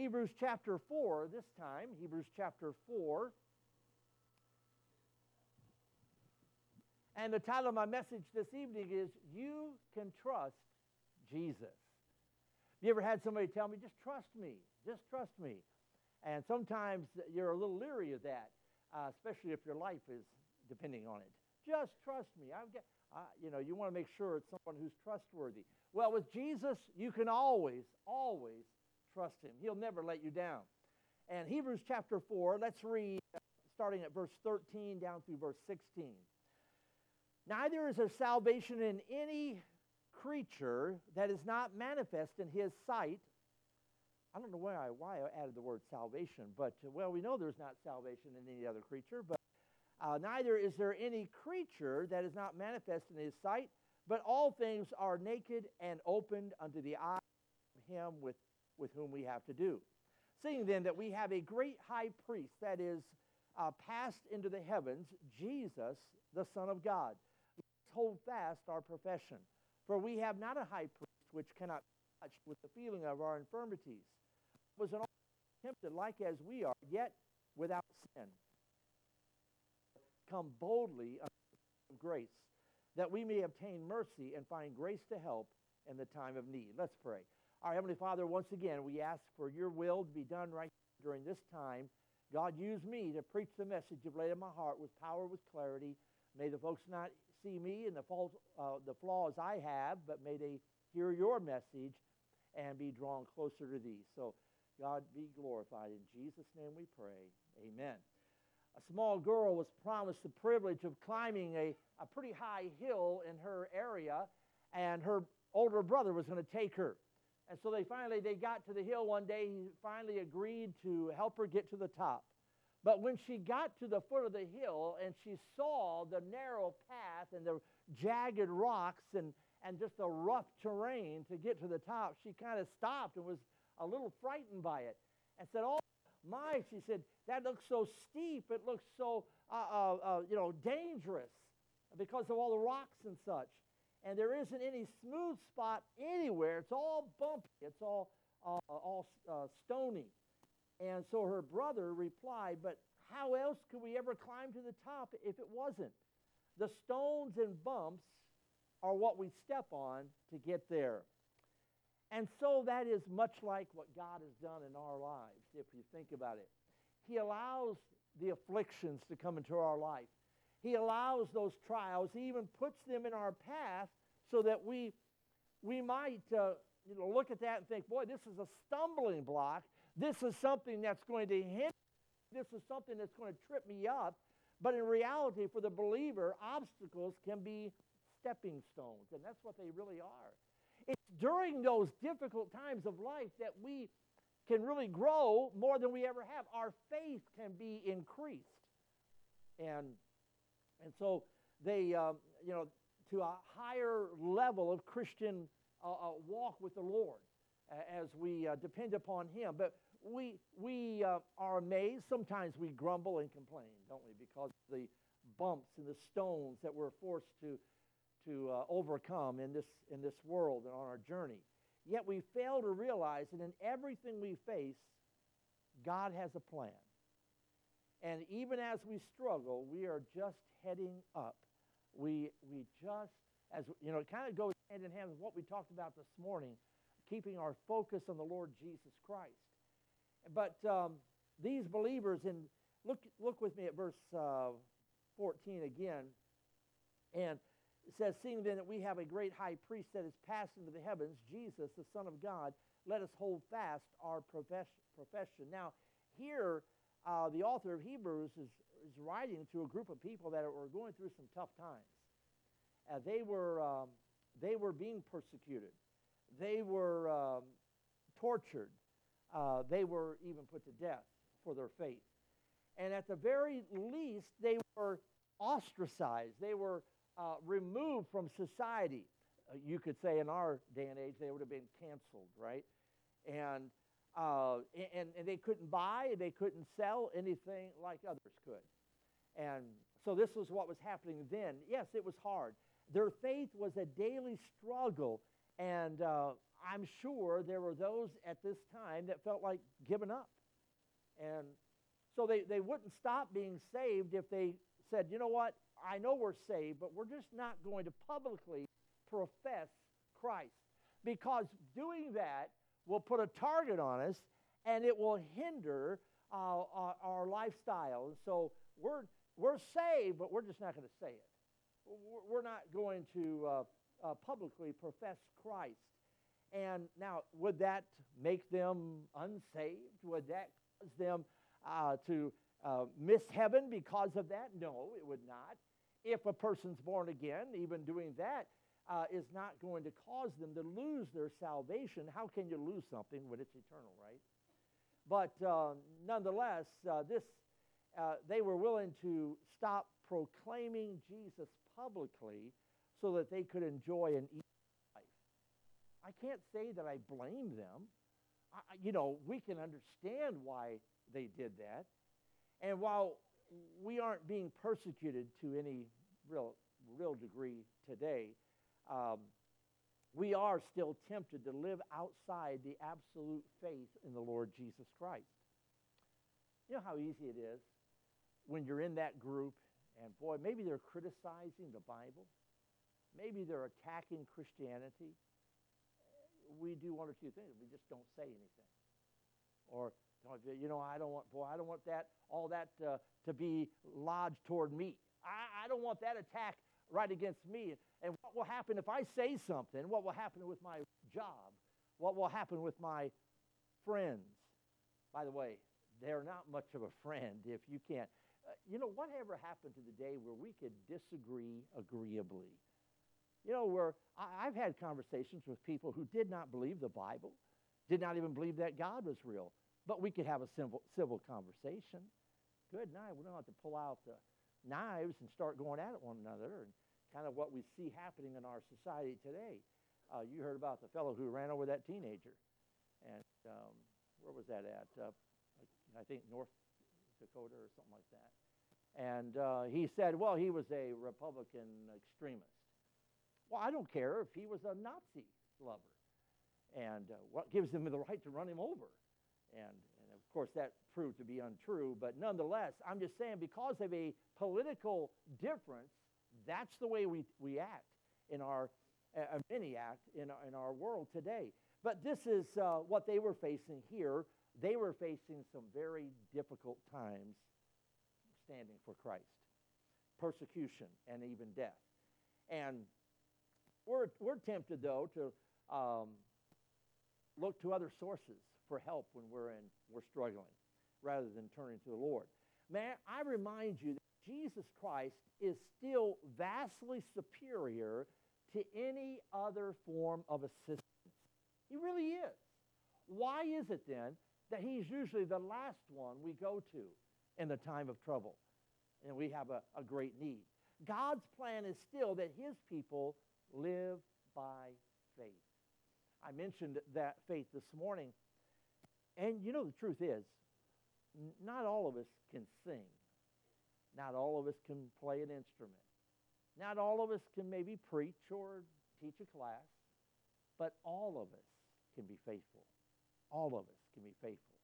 Hebrews chapter 4, this time, Hebrews chapter 4. And the title of my message this evening is You Can Trust Jesus. Have You ever had somebody tell me, just trust me, just trust me? And sometimes you're a little leery of that, uh, especially if your life is depending on it. Just trust me. I've got, uh, you know, you want to make sure it's someone who's trustworthy. Well, with Jesus, you can always, always trust him. He'll never let you down. And Hebrews chapter 4, let's read uh, starting at verse 13 down through verse 16. Neither is there salvation in any creature that is not manifest in his sight. I don't know why I, why I added the word salvation, but uh, well, we know there's not salvation in any other creature, but uh, neither is there any creature that is not manifest in his sight, but all things are naked and opened unto the eye of him with, with whom we have to do. Seeing then that we have a great high priest that is uh, passed into the heavens, Jesus, the Son of God. Let's hold fast our profession. For we have not a high priest which cannot touch with the feeling of our infirmities, was all tempted like as we are, yet without sin come boldly the grace, that we may obtain mercy and find grace to help in the time of need. Let's pray. Our Heavenly Father, once again, we ask for your will to be done right during this time. God, use me to preach the message you've laid in my heart with power, with clarity. May the folks not see me and the, fault, uh, the flaws I have, but may they hear your message and be drawn closer to thee. So, God, be glorified. In Jesus' name we pray. Amen a small girl was promised the privilege of climbing a, a pretty high hill in her area, and her older brother was going to take her. And so they finally they got to the hill one day. He finally agreed to help her get to the top. But when she got to the foot of the hill and she saw the narrow path and the jagged rocks and, and just the rough terrain to get to the top, she kind of stopped and was a little frightened by it and said, Oh, my, she said, that looks so steep. It looks so, uh, uh, uh, you know, dangerous because of all the rocks and such. And there isn't any smooth spot anywhere. It's all bumpy. It's all, uh, all uh, stony. And so her brother replied, but how else could we ever climb to the top if it wasn't? The stones and bumps are what we step on to get there. And so that is much like what God has done in our lives, if you think about it. He allows the afflictions to come into our life. He allows those trials. He even puts them in our path so that we, we might uh, you know, look at that and think, boy, this is a stumbling block. This is something that's going to hinder. This is something that's going to trip me up. But in reality, for the believer, obstacles can be stepping stones, and that's what they really are. It's during those difficult times of life that we can really grow more than we ever have. Our faith can be increased. And, and so they, um, you know, to a higher level of Christian uh, uh, walk with the Lord as we uh, depend upon Him. But we, we uh, are amazed. Sometimes we grumble and complain, don't we, because of the bumps and the stones that we're forced to to uh, overcome in this, in this world and on our journey. Yet we fail to realize that in everything we face, God has a plan. And even as we struggle, we are just heading up. We, we just, as you know, it kind of goes hand in hand with what we talked about this morning, keeping our focus on the Lord Jesus Christ. But um, these believers, in look, look with me at verse uh, 14 again, and it says, Seeing then that we have a great high priest that is passed into the heavens, Jesus, the Son of God, let us hold fast our profession. Now, here, uh, the author of Hebrews is, is writing to a group of people that were going through some tough times. Uh, they, were, um, they were being persecuted, they were um, tortured, uh, they were even put to death for their faith. And at the very least, they were ostracized. They were uh, removed from society. Uh, you could say in our day and age they would have been canceled, right? And, uh, and, and they couldn't buy, they couldn't sell anything like others could. And so this was what was happening then. Yes, it was hard. Their faith was a daily struggle. And uh, I'm sure there were those at this time that felt like giving up. And so they, they wouldn't stop being saved if they said, you know what, I know we're saved, but we're just not going to publicly profess Christ. Because doing that will put a target on us and it will hinder uh, our, our, lifestyle. And so we're, we're saved, but we're just not going to say it. We're not going to uh, uh, publicly profess Christ. And now, would that make them unsaved? Would that cause them uh, to uh, miss heaven because of that? No, it would not. If a person's born again, even doing that uh, is not going to cause them to lose their salvation. How can you lose something when it's eternal, right? But uh, nonetheless, uh, this uh, they were willing to stop proclaiming Jesus publicly so that they could enjoy an easy life. I can't say that I blame them. I, you know, we can understand why they did that. And while we aren't being persecuted to any real, real degree today, um, we are still tempted to live outside the absolute faith in the Lord Jesus Christ. You know how easy it is when you're in that group and boy, maybe they're criticizing the Bible. Maybe they're attacking Christianity. We do one or two things. We just don't say anything. Or, you know, I don't want, boy, I don't want that, all that uh, to be lodged toward me. I, I don't want that attack right against me. What will happen if I say something? What will happen with my job? What will happen with my friends? By the way, they're not much of a friend if you can't. Uh, you know, whatever happened to the day where we could disagree agreeably? You know, where I, I've had conversations with people who did not believe the Bible, did not even believe that God was real, but we could have a civil, civil conversation. Good night. We don't have to pull out the knives and start going at it one another and kind of what we see happening in our society today. Uh, you heard about the fellow who ran over that teenager. And um, where was that at? Uh, I think North Dakota or something like that. And uh, he said, well, he was a Republican extremist. Well, I don't care if he was a Nazi lover. And uh, what gives him the right to run him over? And, and of course, that proved to be untrue. But nonetheless, I'm just saying, because of a political difference, that's the way we, we act in our, many act in, in our world today. But this is uh, what they were facing here. They were facing some very difficult times standing for Christ persecution and even death. And we're, we're tempted, though, to um, look to other sources for help when we're, in, we're struggling rather than turning to the Lord. May I remind you Jesus Christ is still vastly superior to any other form of assistance. He really is. Why is it then that he's usually the last one we go to in the time of trouble and we have a, a great need? God's plan is still that his people live by faith. I mentioned that faith this morning. And you know, the truth is, not all of us can sing. Not all of us can play an instrument. Not all of us can maybe preach or teach a class, but all of us can be faithful. All of us can be faithful.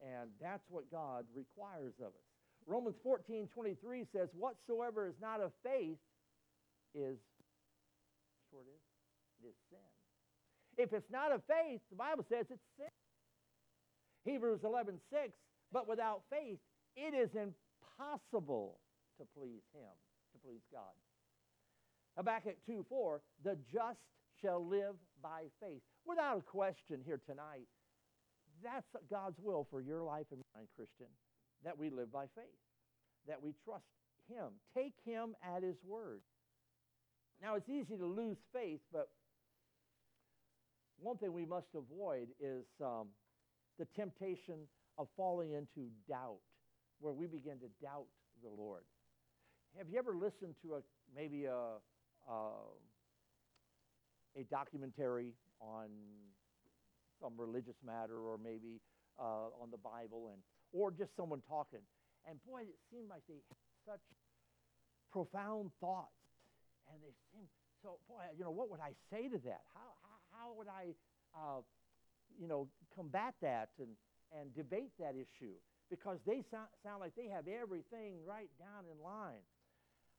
And that's what God requires of us. Romans 14, 23 says, Whatsoever is not of faith is, what it is? It is sin. If it's not of faith, the Bible says it's sin. Hebrews 11, 6, but without faith, it is impossible impossible to please him, to please God. Habakkuk 2 4, the just shall live by faith. Without a question here tonight, that's God's will for your life and mine, Christian, that we live by faith, that we trust him. Take him at his word. Now, it's easy to lose faith, but one thing we must avoid is um, the temptation of falling into doubt where we begin to doubt the Lord. Have you ever listened to a maybe a, a, a documentary on some religious matter or maybe uh, on the Bible and or just someone talking? And boy, it seemed like they had such profound thoughts, and they seemed so. Boy, you know, what would I say to that? How how, how would I uh, you know, combat that and, and debate that issue because they sound, sound like they have everything right down in line.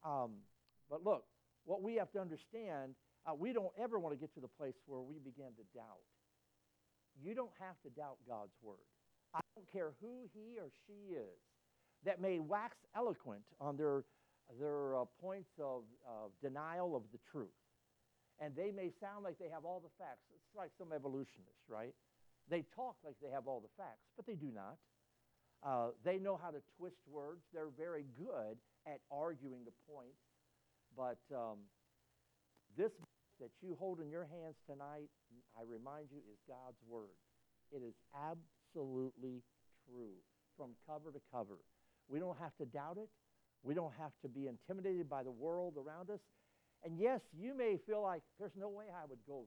Um, but look, what we have to understand, uh, we don't ever want to get to the place where we begin to doubt. You don't have to doubt God's word. I don't care who he or she is that may wax eloquent on their, their uh, points of denial of the truth. And they may sound like they have all the facts. It's like some evolutionists, right? They talk like they have all the facts, but they do not. Uh, they know how to twist words. They're very good at arguing the points. But um, this that you hold in your hands tonight, I remind you, is God's Word. It is absolutely true from cover to cover. We don't have to doubt it. We don't have to be intimidated by the world around us. And yes, you may feel like there's no way I would go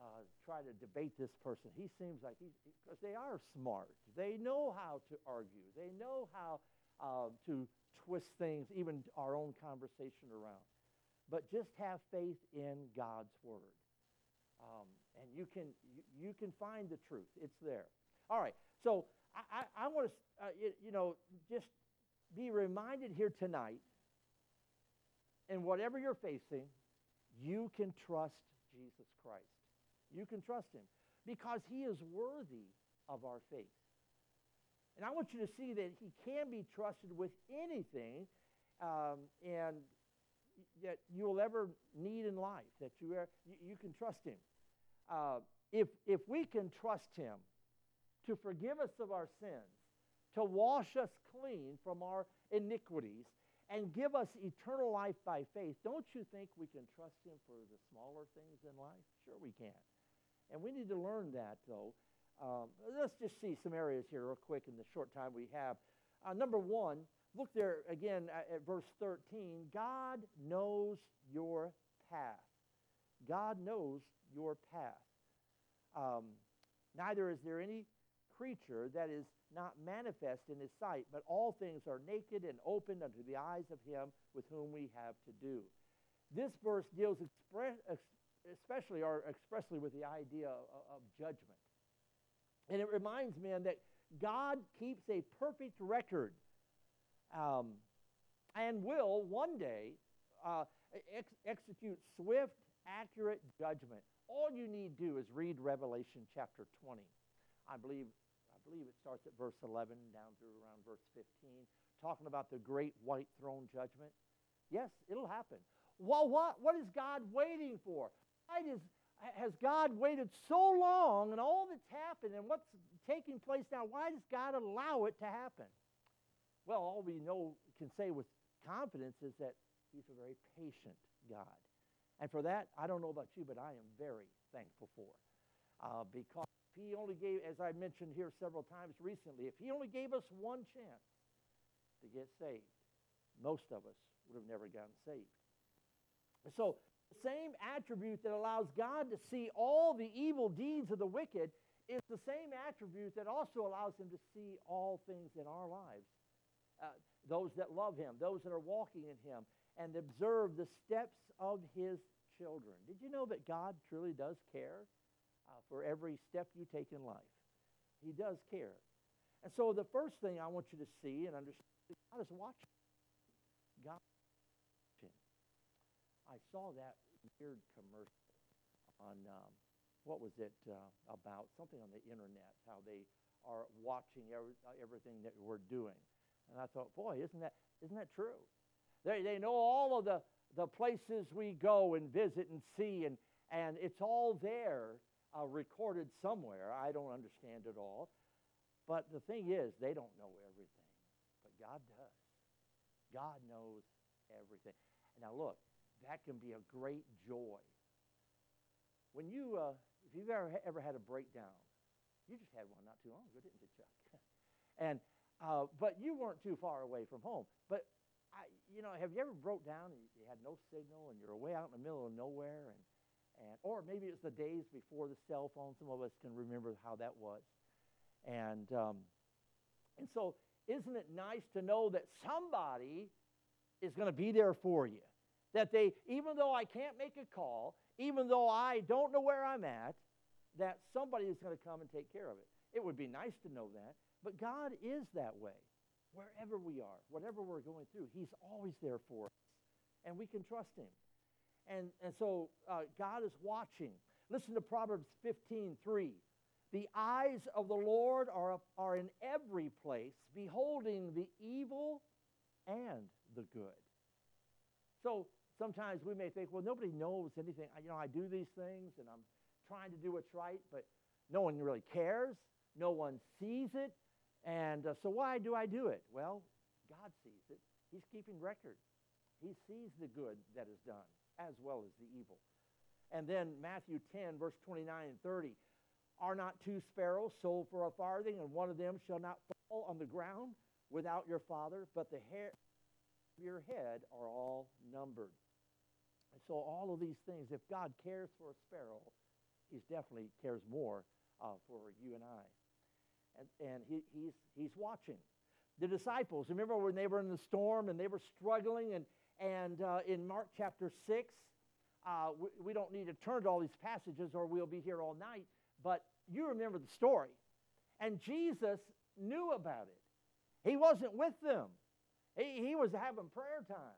uh, try to debate this person. He seems like he's, because they are smart. They know how to argue. They know how uh, to twist things, even our own conversation around. But just have faith in God's word. Um, and you can, you, you, can find the truth. It's there. All right. So I, I, I want to, uh, you, you know, just be reminded here tonight, and whatever you're facing, you can trust Jesus Christ. You can trust him because he is worthy of our faith. And I want you to see that he can be trusted with anything um, and that you will ever need in life, that you, are, you, you, can trust him. Uh, if, if we can trust him to forgive us of our sins, to wash us clean from our iniquities, and give us eternal life by faith, don't you think we can trust him for the smaller things in life? Sure, we can. And we need to learn that, though. Um, let's just see some areas here, real quick, in the short time we have. Uh, number one, look there again at, at verse 13. God knows your path. God knows your path. Um, neither is there any creature that is not manifest in his sight, but all things are naked and open unto the eyes of him with whom we have to do. This verse deals express, especially or expressly with the idea of, of judgment. And it reminds men that God keeps a perfect record um, and will one day uh, ex- execute swift, accurate judgment. All you need do is read Revelation chapter 20. I believe, I believe it starts at verse 11 down through around verse 15, talking about the great white throne judgment. Yes, it'll happen. Well, what, what is God waiting for? Why does, has God waited so long and all that's happened and what's taking place now? Why does God allow it to happen? Well, all we know can say with confidence is that He's a very patient God. And for that, I don't know about you, but I am very thankful for. Uh, because He only gave, as I mentioned here several times recently, if He only gave us one chance to get saved, most of us would have never gotten saved. So same attribute that allows God to see all the evil deeds of the wicked is the same attribute that also allows him to see all things in our lives. Uh, those that love him, those that are walking in him, and observe the steps of his children. Did you know that God truly does care uh, for every step you take in life? He does care. And so the first thing I want you to see and understand is God is watching. God I saw that weird commercial on um, what was it uh, about? Something on the internet, how they are watching every, everything that we're doing. And I thought, boy, isn't that, isn't that true? They, they know all of the, the places we go and visit and see, and, and it's all there uh, recorded somewhere. I don't understand it all. But the thing is, they don't know everything. But God does. God knows everything. Now, look, that can be a great joy. When you, uh, if you've ever, ever had a breakdown, you just had one not too long ago, didn't you, Chuck? and, uh, but you weren't too far away from home. But, I, you know, have you ever broke down and you had no signal and you're way out in the middle of nowhere? And, and, or maybe it's the days before the cell phone. Some of us can remember how that was. And, um, and so isn't it nice to know that somebody is going to be there for you? That they, even though I can't make a call, even though I don't know where I'm at, that somebody is going to come and take care of it. It would be nice to know that, but God is that way. Wherever we are, whatever we're going through, He's always there for us, and we can trust Him. And, and so uh, God is watching. Listen to Proverbs 15 3. The eyes of the Lord are, are in every place, beholding the evil and the good. So sometimes we may think, well, nobody knows anything. You know, I do these things and I'm trying to do what's right, but no one really cares. No one sees it. And uh, so why do I do it? Well, God sees it. He's keeping record. He sees the good that is done as well as the evil. And then Matthew 10, verse 29 and 30. Are not two sparrows sold for a farthing, and one of them shall not fall on the ground without your Father, but the hair of your head are all numbered. And so all of these things, if God cares for a sparrow, he definitely cares more uh, for you and I. And, and he, he's, he's watching. The disciples, remember when they were in the storm and they were struggling, and, and uh, in Mark chapter 6, uh, we, we don't need to turn to all these passages or we'll be here all night, but you remember the story. And Jesus knew about it. He wasn't with them, he, he was having prayer time.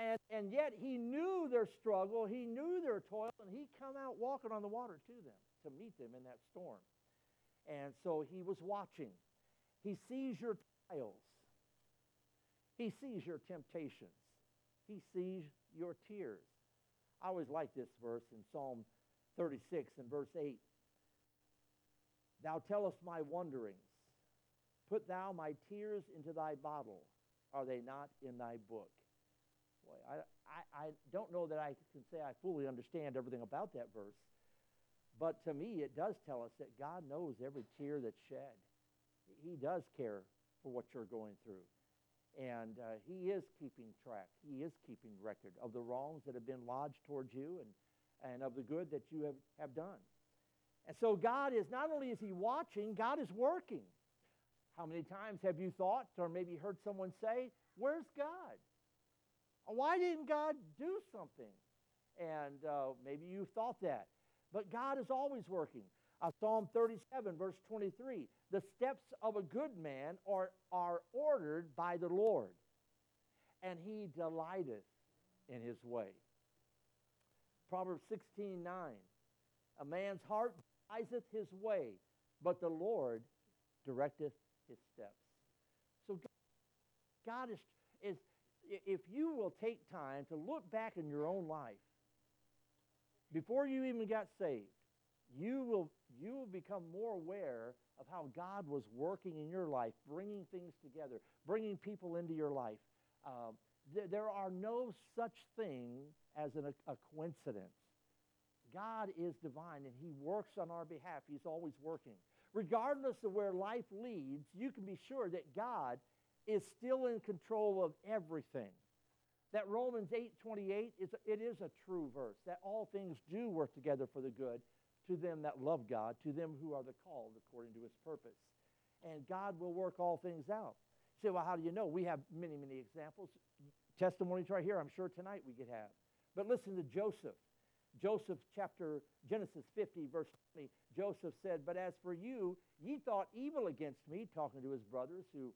And, and yet he knew their struggle, he knew their toil, and he come out walking on the water to them to meet them in that storm. And so he was watching. He sees your trials. He sees your temptations. He sees your tears. I always like this verse in Psalm 36 and verse 8. Thou tellest my wanderings. Put thou my tears into thy bottle. Are they not in thy book? Boy, I, I, I don't know that I can say I fully understand everything about that verse. But to me, it does tell us that God knows every tear that's shed. He does care for what you're going through. And uh, He is keeping track. He is keeping record of the wrongs that have been lodged towards you and, and of the good that you have, have done. And so God is, not only is He watching, God is working. How many times have you thought or maybe heard someone say, Where's God? Why didn't God do something? And uh, maybe you thought that. But God is always working. Uh, Psalm 37, verse 23 The steps of a good man are, are ordered by the Lord, and he delighteth in his way. Proverbs 16, 9 A man's heart deviseth his way, but the Lord directeth his steps. So God is, is if you will take time to look back in your own life, before you even got saved, you will, you will become more aware of how God was working in your life, bringing things together, bringing people into your life. Um, th- there are no such thing as an, a coincidence. God is divine and He works on our behalf. He's always working. Regardless of where life leads, you can be sure that God is still in control of everything. That Romans 8:28 is it is a true verse that all things do work together for the good to them that love God, to them who are the called according to his purpose. And God will work all things out. You say, well, how do you know? We have many, many examples. Testimonies right here, I'm sure tonight we could have. But listen to Joseph. Joseph chapter Genesis 50 verse 20 Joseph said but as for you ye thought evil against me talking to his brothers who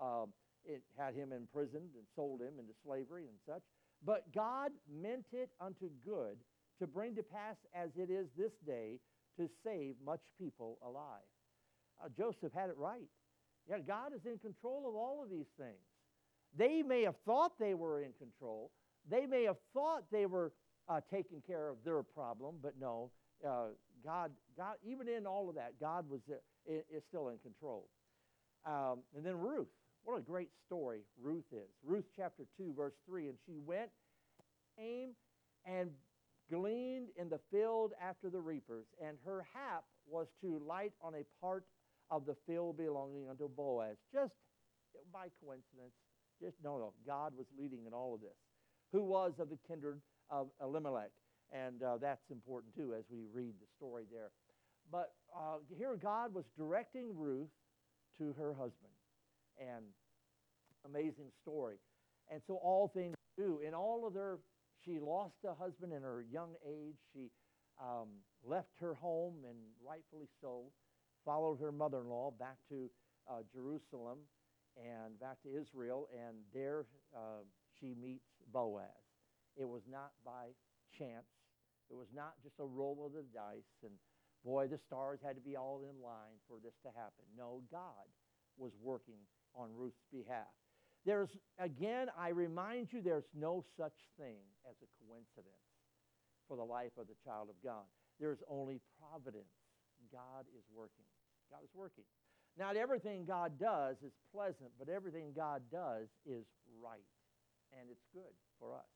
um, it had him imprisoned and sold him into slavery and such. But God meant it unto good to bring to pass as it is this day to save much people alive. Uh, Joseph had it right. Yeah, God is in control of all of these things. They may have thought they were in control. They may have thought they were uh, taking care of their problem, but no, uh, God, God, even in all of that, God was uh, is still in control. Um, and then Ruth. What a great story Ruth is. Ruth chapter 2, verse 3. And she went, came, and gleaned in the field after the reapers, and her hap was to light on a part of the field belonging unto Boaz. Just by coincidence. Just no, no. God was leading in all of this. Who was of the kindred of Elimelech. And uh, that's important too as we read the story there. But uh, here God was directing Ruth to her husband and amazing story. And so all things do. In all of their, she lost a husband in her young age. She um, left her home, and rightfully so, followed her mother in law back to uh, Jerusalem and back to Israel, and there uh, she meets Boaz. It was not by chance, it was not just a roll of the dice, and boy, the stars had to be all in line for this to happen. No, God was working on Ruth's behalf. There's, again, I remind you, there's no such thing as a coincidence for the life of the child of God. There's only providence. God is working. God is working. Not everything God does is pleasant, but everything God does is right, and it's good for us.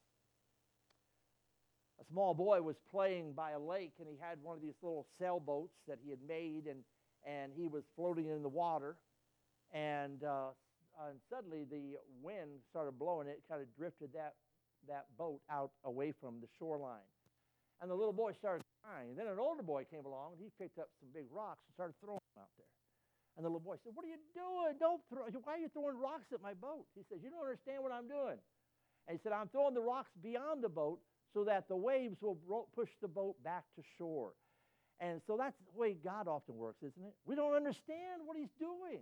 A small boy was playing by a lake, and he had one of these little sailboats that he had made, and, and he was floating in the water. And uh, and suddenly the wind started blowing. It kind of drifted that, that boat out away from the shoreline. And the little boy started crying. And then an older boy came along, and he picked up some big rocks and started throwing them out there. And the little boy said, What are you doing? Don't throw. Why are you throwing rocks at my boat? He says, You don't understand what I'm doing. And he said, I'm throwing the rocks beyond the boat so that the waves will push the boat back to shore. And so that's the way God often works, isn't it? We don't understand what he's doing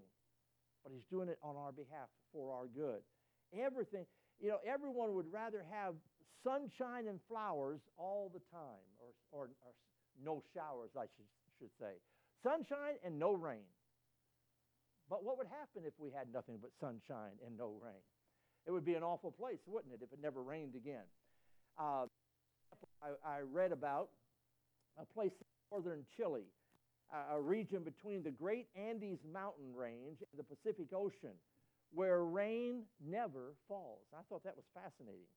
but he's doing it on our behalf for our good. Everything, you know, everyone would rather have sunshine and flowers all the time, or, or, or no showers, I should, should say. Sunshine and no rain. But what would happen if we had nothing but sunshine and no rain? It would be an awful place, wouldn't it, if it never rained again? Uh, I, I read about a place in northern Chile a region between the great Andes mountain range and the Pacific Ocean where rain never falls. I thought that was fascinating.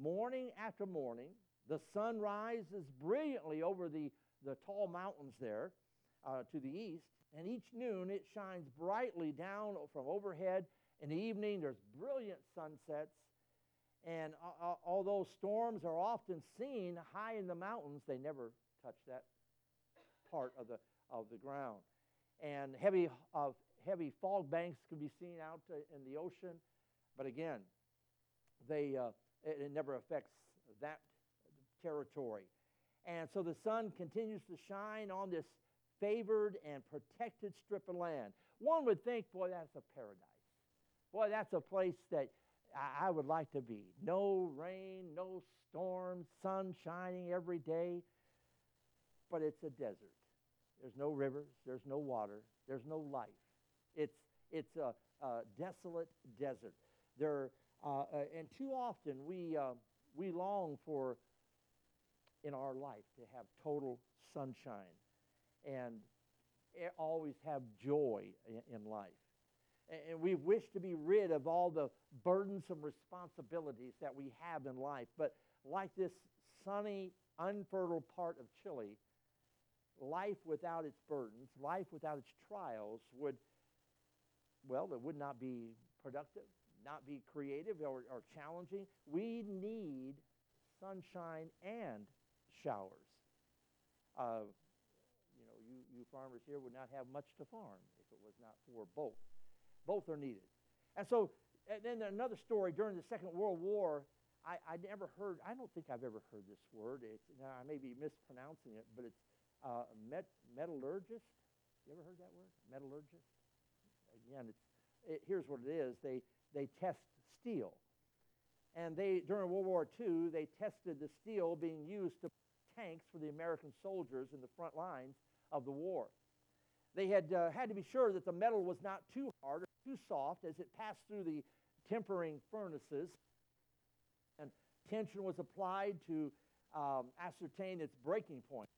Morning after morning, the sun rises brilliantly over the, the tall mountains there uh, to the east, and each noon it shines brightly down from overhead. In the evening, there's brilliant sunsets. And uh, although storms are often seen high in the mountains, they never touch that part of the, of the ground. And heavy, uh, heavy fog banks can be seen out uh, in the ocean, but again, they, uh, it, it never affects that territory. And so the sun continues to shine on this favored and protected strip of land. One would think, boy, that's a paradise. Boy, that's a place that I would like to be. No rain, no storms, sun shining every day. But it's a desert. There's no rivers. There's no water. There's no life. It's, it's a, a desolate desert. There, uh, uh, and too often we, uh, we long for in our life to have total sunshine and always have joy in, in life. And we wish to be rid of all the burdensome responsibilities that we have in life. But like this sunny, unfertile part of Chile, life without its burdens, life without its trials would, well, it would not be productive, not be creative or, or challenging. We need sunshine and showers. Uh, you know, you, you farmers here would not have much to farm if it was not for both. Both are needed. And so, and then another story during the Second World War, I, I never heard, I don't think I've ever heard this word. It's, I may be mispronouncing it, but it's uh, met, metallurgist. You ever heard that word? Metallurgist? Again, it's, it, here's what it is they, they test steel. And they, during World War II, they tested the steel being used to tanks for the American soldiers in the front lines of the war. They had uh, had to be sure that the metal was not too hard or too soft as it passed through the tempering furnaces. And tension was applied to um, ascertain its breaking point.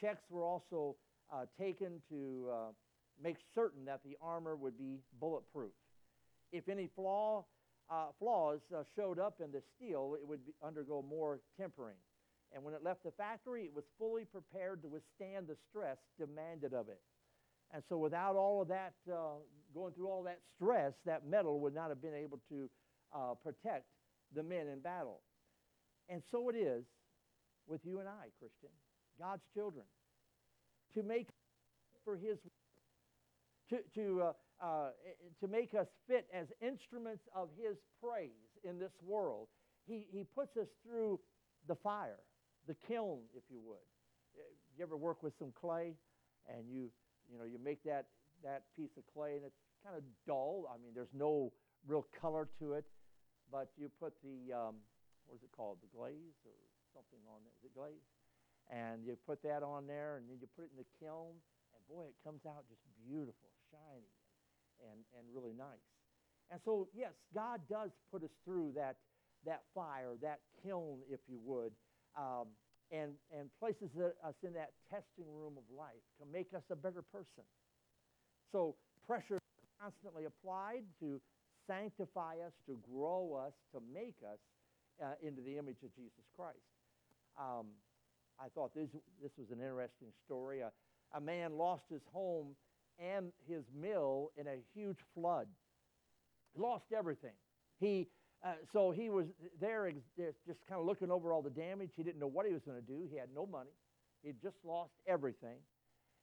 Checks were also uh, taken to uh, make certain that the armor would be bulletproof. If any flaw, uh, flaws uh, showed up in the steel, it would be, undergo more tempering. And when it left the factory, it was fully prepared to withstand the stress demanded of it. And so, without all of that, uh, going through all that stress, that metal would not have been able to uh, protect the men in battle. And so it is with you and I, Christian. God's children, to make for His to to uh, uh, to make us fit as instruments of His praise in this world. He He puts us through the fire, the kiln, if you would, you ever work with some clay, and you you know you make that that piece of clay, and it's kind of dull. I mean, there's no real color to it, but you put the um, what is it called, the glaze or something on it? Is it glaze? And you put that on there, and then you put it in the kiln, and boy, it comes out just beautiful, shiny, and and really nice. And so, yes, God does put us through that that fire, that kiln, if you would, um, and and places us in that testing room of life to make us a better person. So pressure constantly applied to sanctify us, to grow us, to make us uh, into the image of Jesus Christ. Um, I thought this, this was an interesting story. A, a man lost his home and his mill in a huge flood. Lost everything. He, uh, so he was there just kind of looking over all the damage. He didn't know what he was going to do. He had no money. He'd just lost everything.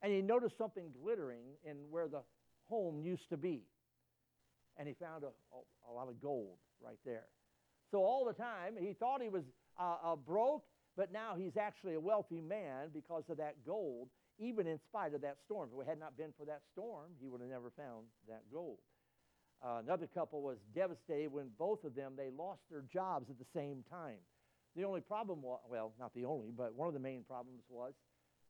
And he noticed something glittering in where the home used to be. And he found a, a, a lot of gold right there. So all the time, he thought he was uh, uh, broke, but now he's actually a wealthy man because of that gold, even in spite of that storm. If it had not been for that storm, he would have never found that gold. Uh, another couple was devastated when both of them they lost their jobs at the same time. The only problem was, well, not the only, but one of the main problems was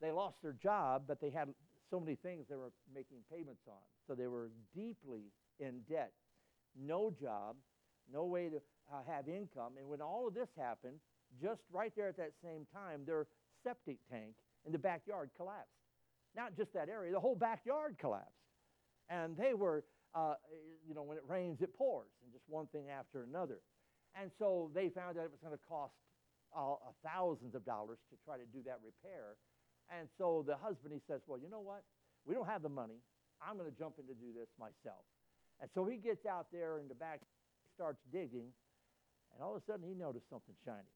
they lost their job, but they had so many things they were making payments on. So they were deeply in debt. No job, no way to uh, have income. And when all of this happened, just right there at that same time, their septic tank in the backyard collapsed. Not just that area, the whole backyard collapsed. And they were, uh, you know, when it rains, it pours, and just one thing after another. And so they found that it was going to cost uh, thousands of dollars to try to do that repair. And so the husband, he says, Well, you know what? We don't have the money. I'm going to jump in to do this myself. And so he gets out there in the back, starts digging, and all of a sudden he noticed something shiny.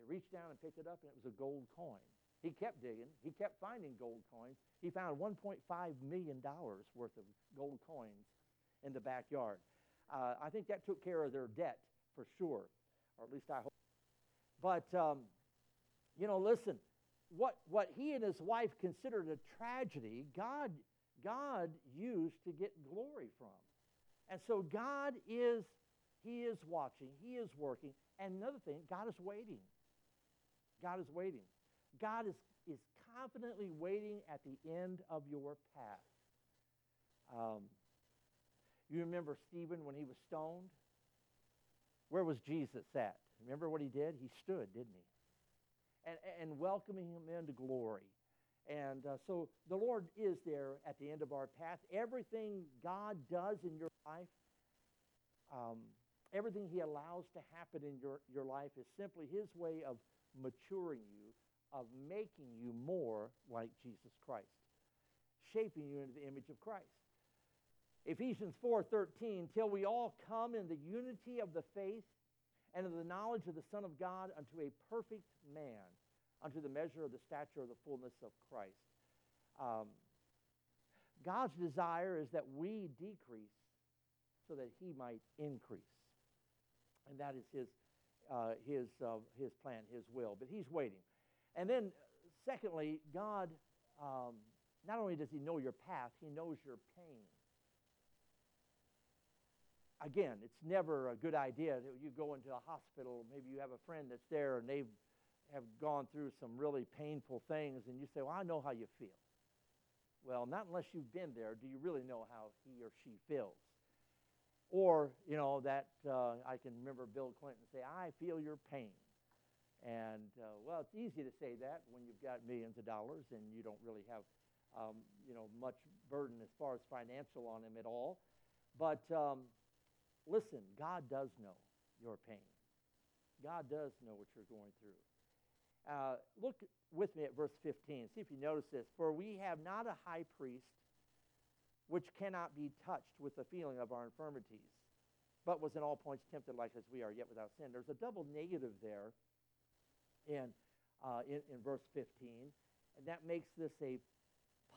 He reached down and picked it up, and it was a gold coin. He kept digging. He kept finding gold coins. He found $1.5 million worth of gold coins in the backyard. Uh, I think that took care of their debt for sure, or at least I hope. But, um, you know, listen, what, what he and his wife considered a tragedy, God, God used to get glory from. And so God is, he is watching, he is working. And another thing, God is waiting. God is waiting. God is, is confidently waiting at the end of your path. Um, you remember Stephen when he was stoned? Where was Jesus at? Remember what he did? He stood, didn't he? and, and welcoming him into glory. And uh, so the Lord is there at the end of our path. Everything God does in your life, um, everything He allows to happen in your, your life is simply His way of maturing you, of making you more like Jesus Christ, shaping you into the image of Christ. Ephesians 4:13 till we all come in the unity of the faith and of the knowledge of the Son of God unto a perfect man, unto the measure of the stature of the fullness of Christ. Um, God's desire is that we decrease so that he might increase. And that is his, uh, his, uh, his plan, his will. But he's waiting. And then, secondly, God, um, not only does he know your path, he knows your pain again, it's never a good idea that you go into a hospital, maybe you have a friend that's there and they have gone through some really painful things, and you say, Well, I know how you feel. Well, not unless you've been there do you really know how he or she feels. Or, you know, that uh, I can remember Bill Clinton say, I feel your pain. And, uh, well, it's easy to say that when you've got millions of dollars and you don't really have, um, you know, much burden as far as financial on him at all. But um, Listen, God does know your pain. God does know what you're going through. Uh, look with me at verse 15. See if you notice this. For we have not a high priest which cannot be touched with the feeling of our infirmities, but was in all points tempted like as we are, yet without sin. There's a double negative there in, uh, in, in verse 15, and that makes this a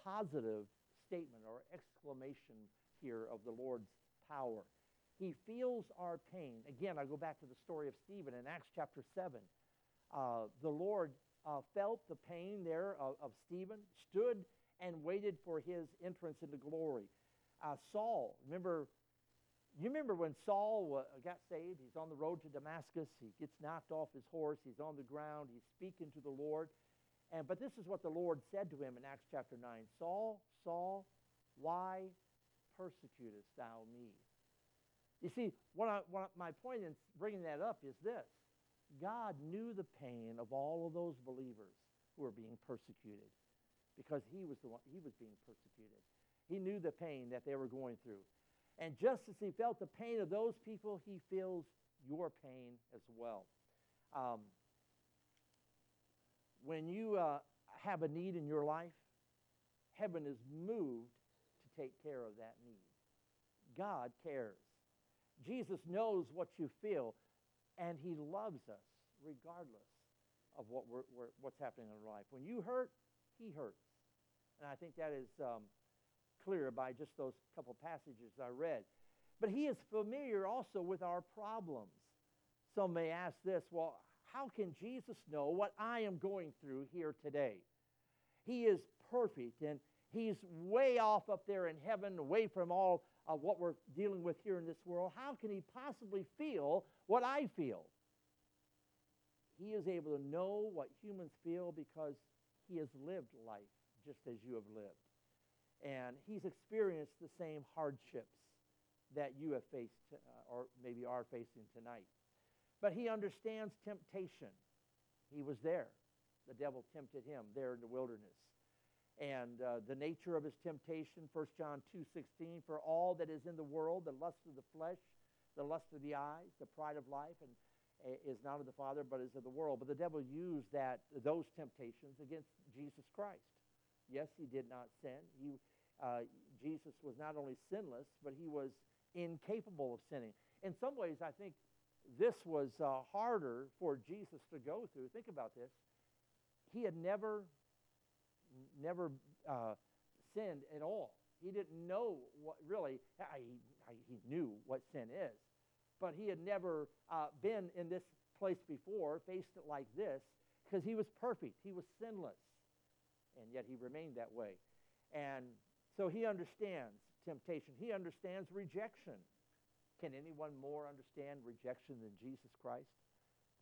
positive statement or exclamation here of the Lord's power. He feels our pain. Again, I go back to the story of Stephen in Acts chapter 7. Uh, the Lord uh, felt the pain there of, of, Stephen, stood and waited for his entrance into glory. Uh, Saul, remember, you remember when Saul got saved? He's on the road to Damascus. He gets knocked off his horse. He's on the ground. He's speaking to the Lord. And, but this is what the Lord said to him in Acts chapter 9 Saul, Saul, why persecutest thou me? You see, what, I, what my point in bringing that up is this God knew the pain of all of those believers who were being persecuted because he was the one he was being persecuted. He knew the pain that they were going through. And just as he felt the pain of those people, he feels your pain as well. Um, when you uh, have a need in your life, heaven is moved to take care of that need. God cares. Jesus knows what you feel, and he loves us regardless of what we're, we're, what's happening in our life. When you hurt, he hurts. And I think that is um, clear by just those couple passages I read. But he is familiar also with our problems. Some may ask this well, how can Jesus know what I am going through here today? He is perfect and he's way off up there in heaven, away from all of what we're dealing with here in this world. How can he possibly feel what I feel? He is able to know what humans feel because he has lived life just as you have lived. And he's experienced the same hardships that you have faced, uh, or maybe are facing tonight. But he understands temptation. He was there. The devil tempted him there in the wilderness. And uh, the nature of his temptation, 1 John 2.16, for all that is in the world, the lust of the flesh, the lust of the eyes, the pride of life, and uh, is not of the Father, but is of the world. But the devil used that those temptations against Jesus Christ. Yes, he did not sin. He uh, Jesus was not only sinless, but he was incapable of sinning. In some ways, I think this was uh, harder for Jesus to go through. Think about this. He had never, never uh, sinned at all. He didn't know what really, I, I, he knew what sin is, but he had never uh, been in this place before, faced it like this, because he was perfect. He was sinless. And yet he remained that way. And so he understands temptation. He understands rejection. Can anyone more understand rejection than Jesus Christ?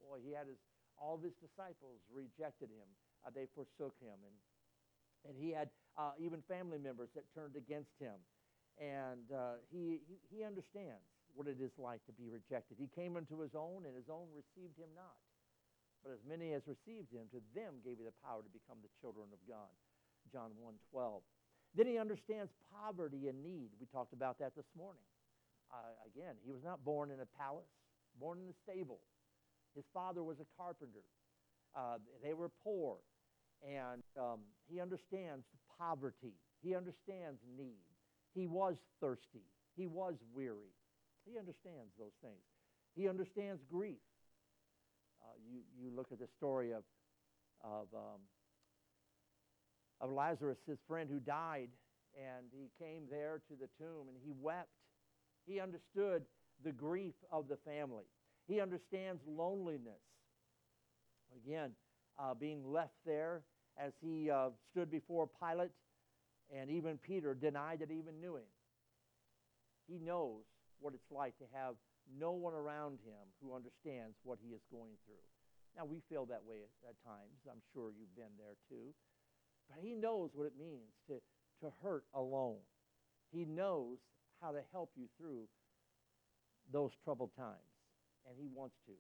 Boy, he had his, all of his disciples rejected him. Uh, they forsook him. And, and he had uh, even family members that turned against him. And uh, he, he, he understands what it is like to be rejected. He came into his own, and his own received him not. But as many as received him, to them gave he the power to become the children of God. John 1 12. Then he understands poverty and need. We talked about that this morning. Uh, again, he was not born in a palace, born in a stable. His father was a carpenter. Uh, they were poor. And um, he understands poverty. He understands need. He was thirsty. He was weary. He understands those things. He understands grief. Uh, you, you look at the story of, of um, of Lazarus, his friend who died, and he came there to the tomb and he wept. He understood the grief of the family. He understands loneliness. Again, uh, being left there as he uh, stood before Pilate, and even Peter denied that he even knew him. He knows what it's like to have no one around him who understands what he is going through. Now, we feel that way at, at times. I'm sure you've been there too. But he knows what it means to, to hurt alone. He knows how to help you through those troubled times, and he wants to.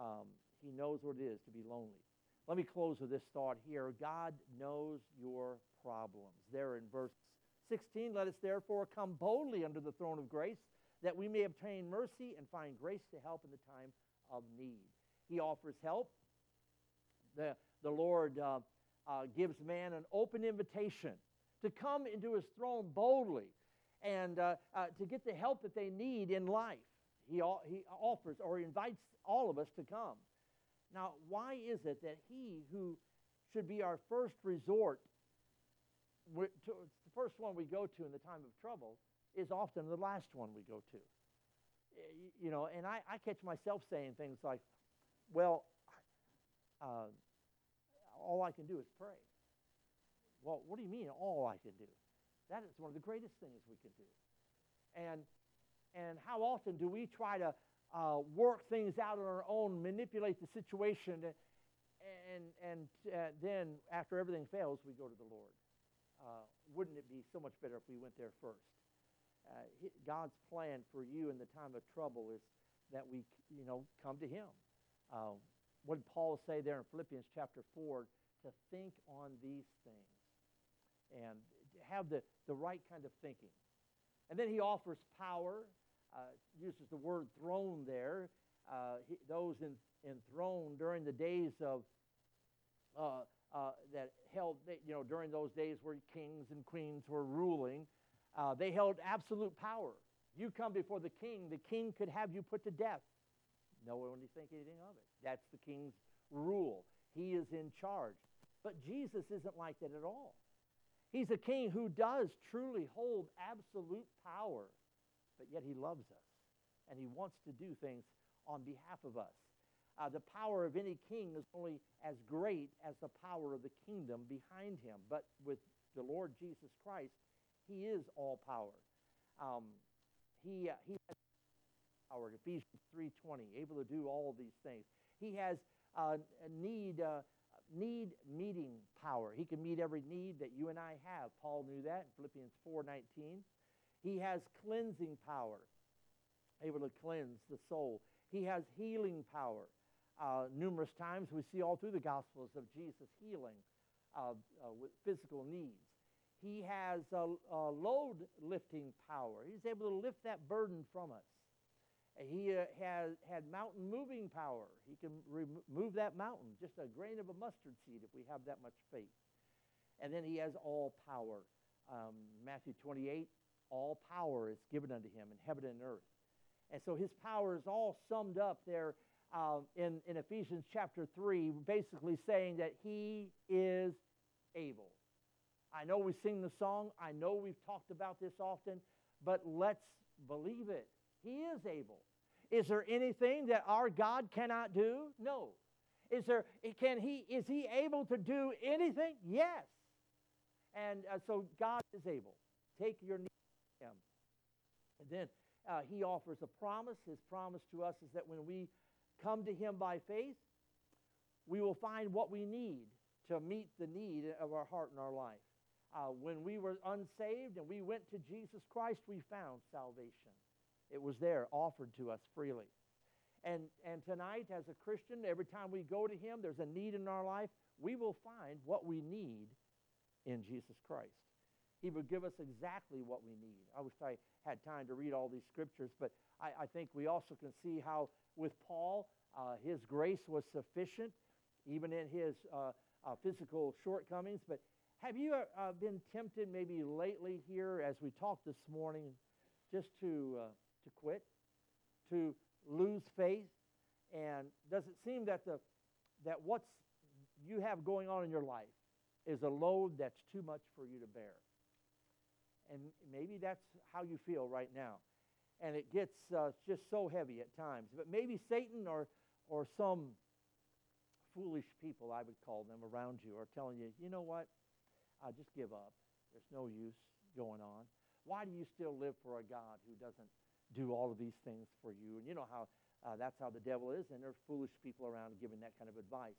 Um, he knows what it is to be lonely. Let me close with this thought here. God knows your problems. There in verse 16, let us therefore come boldly under the throne of grace that we may obtain mercy and find grace to help in the time of need. He offers help. The, the Lord uh, uh, gives man an open invitation to come into his throne boldly and uh, uh, to get the help that they need in life. He, he offers or invites all of us to come. Now, why is it that he who should be our first resort, to, the first one we go to in the time of trouble, is often the last one we go to? You know, and I, I catch myself saying things like, well, uh, all I can do is pray. Well, what do you mean, all I can do? That is one of the greatest things we can do. And, and how often do we try to uh, work things out on our own, manipulate the situation, and, and uh, then after everything fails, we go to the Lord? Uh, wouldn't it be so much better if we went there first? Uh, God's plan for you in the time of trouble is that we, you know, come to Him. Uh, what did Paul say there in Philippians chapter 4? To think on these things and have the, the right kind of thinking. And then he offers power, uh, uses the word throne there. Uh, he, those in, enthroned during the days of uh, uh that held, you know, during those days where kings and queens were ruling, uh, they held absolute power. You come before the king, the king could have you put to death. No one would think anything of it. That's the king's rule. He is in charge. But Jesus isn't like that at all. He's a king who does truly hold absolute power, but yet he loves us and he wants to do things on behalf of us. Uh, the power of any king is only as great as the power of the kingdom behind him. But with the Lord Jesus Christ, he is all power. Um, he, uh, he has power, Ephesians 3.20, able to do all these things. He has uh, need, uh, need meeting power. He can meet every need that you and I have. Paul knew that in Philippians 4.19. He has cleansing power, able to cleanse the soul. He has healing power. Uh, numerous times we see all through the Gospels of Jesus healing uh, uh, with physical needs. He has a, a load lifting power. He's able to lift that burden from us. He uh, has had mountain moving power. He can remove that mountain, just a grain of a mustard seed, if we have that much faith. And then he has all power. Um, Matthew 28, all power is given unto him in heaven and earth. And so his power is all summed up there uh, in, in Ephesians chapter 3, basically saying that he is able. I know we sing the song, I know we've talked about this often, but let's believe it. He is able. Is there anything that our God cannot do? No. Is there can he is he able to do anything? Yes. And uh, so God is able. Take your need to him. And then uh, he offers a promise. His promise to us is that when we come to him by faith, we will find what we need to meet the need of our heart and our life. Uh, when we were unsaved and we went to Jesus Christ, we found salvation. It was there, offered to us freely. And, and tonight, as a Christian, every time we go to Him, there's a need in our life, we will find what we need in Jesus Christ. He will give us exactly what we need. I wish I had time to read all these scriptures, but I, I think we also can see how with Paul, uh, his grace was sufficient, even in his uh, uh, physical shortcomings. But have you uh, been tempted maybe lately here as we talked this morning just to uh, to quit, to lose faith? And does it seem that, the, that what's you have going on in your life is a load that's too much for you to bear? And maybe that's how you feel right now. And it gets uh, just so heavy at times. But maybe Satan or, or some foolish people, I would call them, around you are telling you, you know what? Uh, just give up. There's no use going on. Why do you still live for a God who doesn't do all of these things for you. And you know how uh, that's how the devil is, and there are foolish people around giving that kind of advice.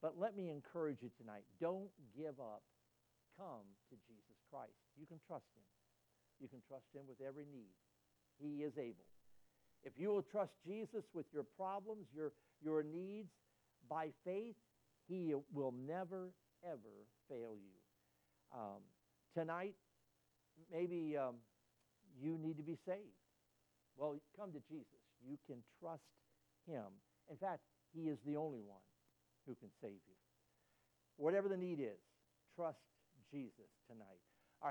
But let me encourage you tonight don't give up. Come to Jesus Christ. You can trust him. You can trust him with every need. He is able. If you will trust Jesus with your problems, your, your needs, by faith, he will never, ever fail you. Um, tonight, maybe um, you need to be saved. Well, come to Jesus. You can trust him. In fact, he is the only one who can save you. Whatever the need is, trust Jesus tonight.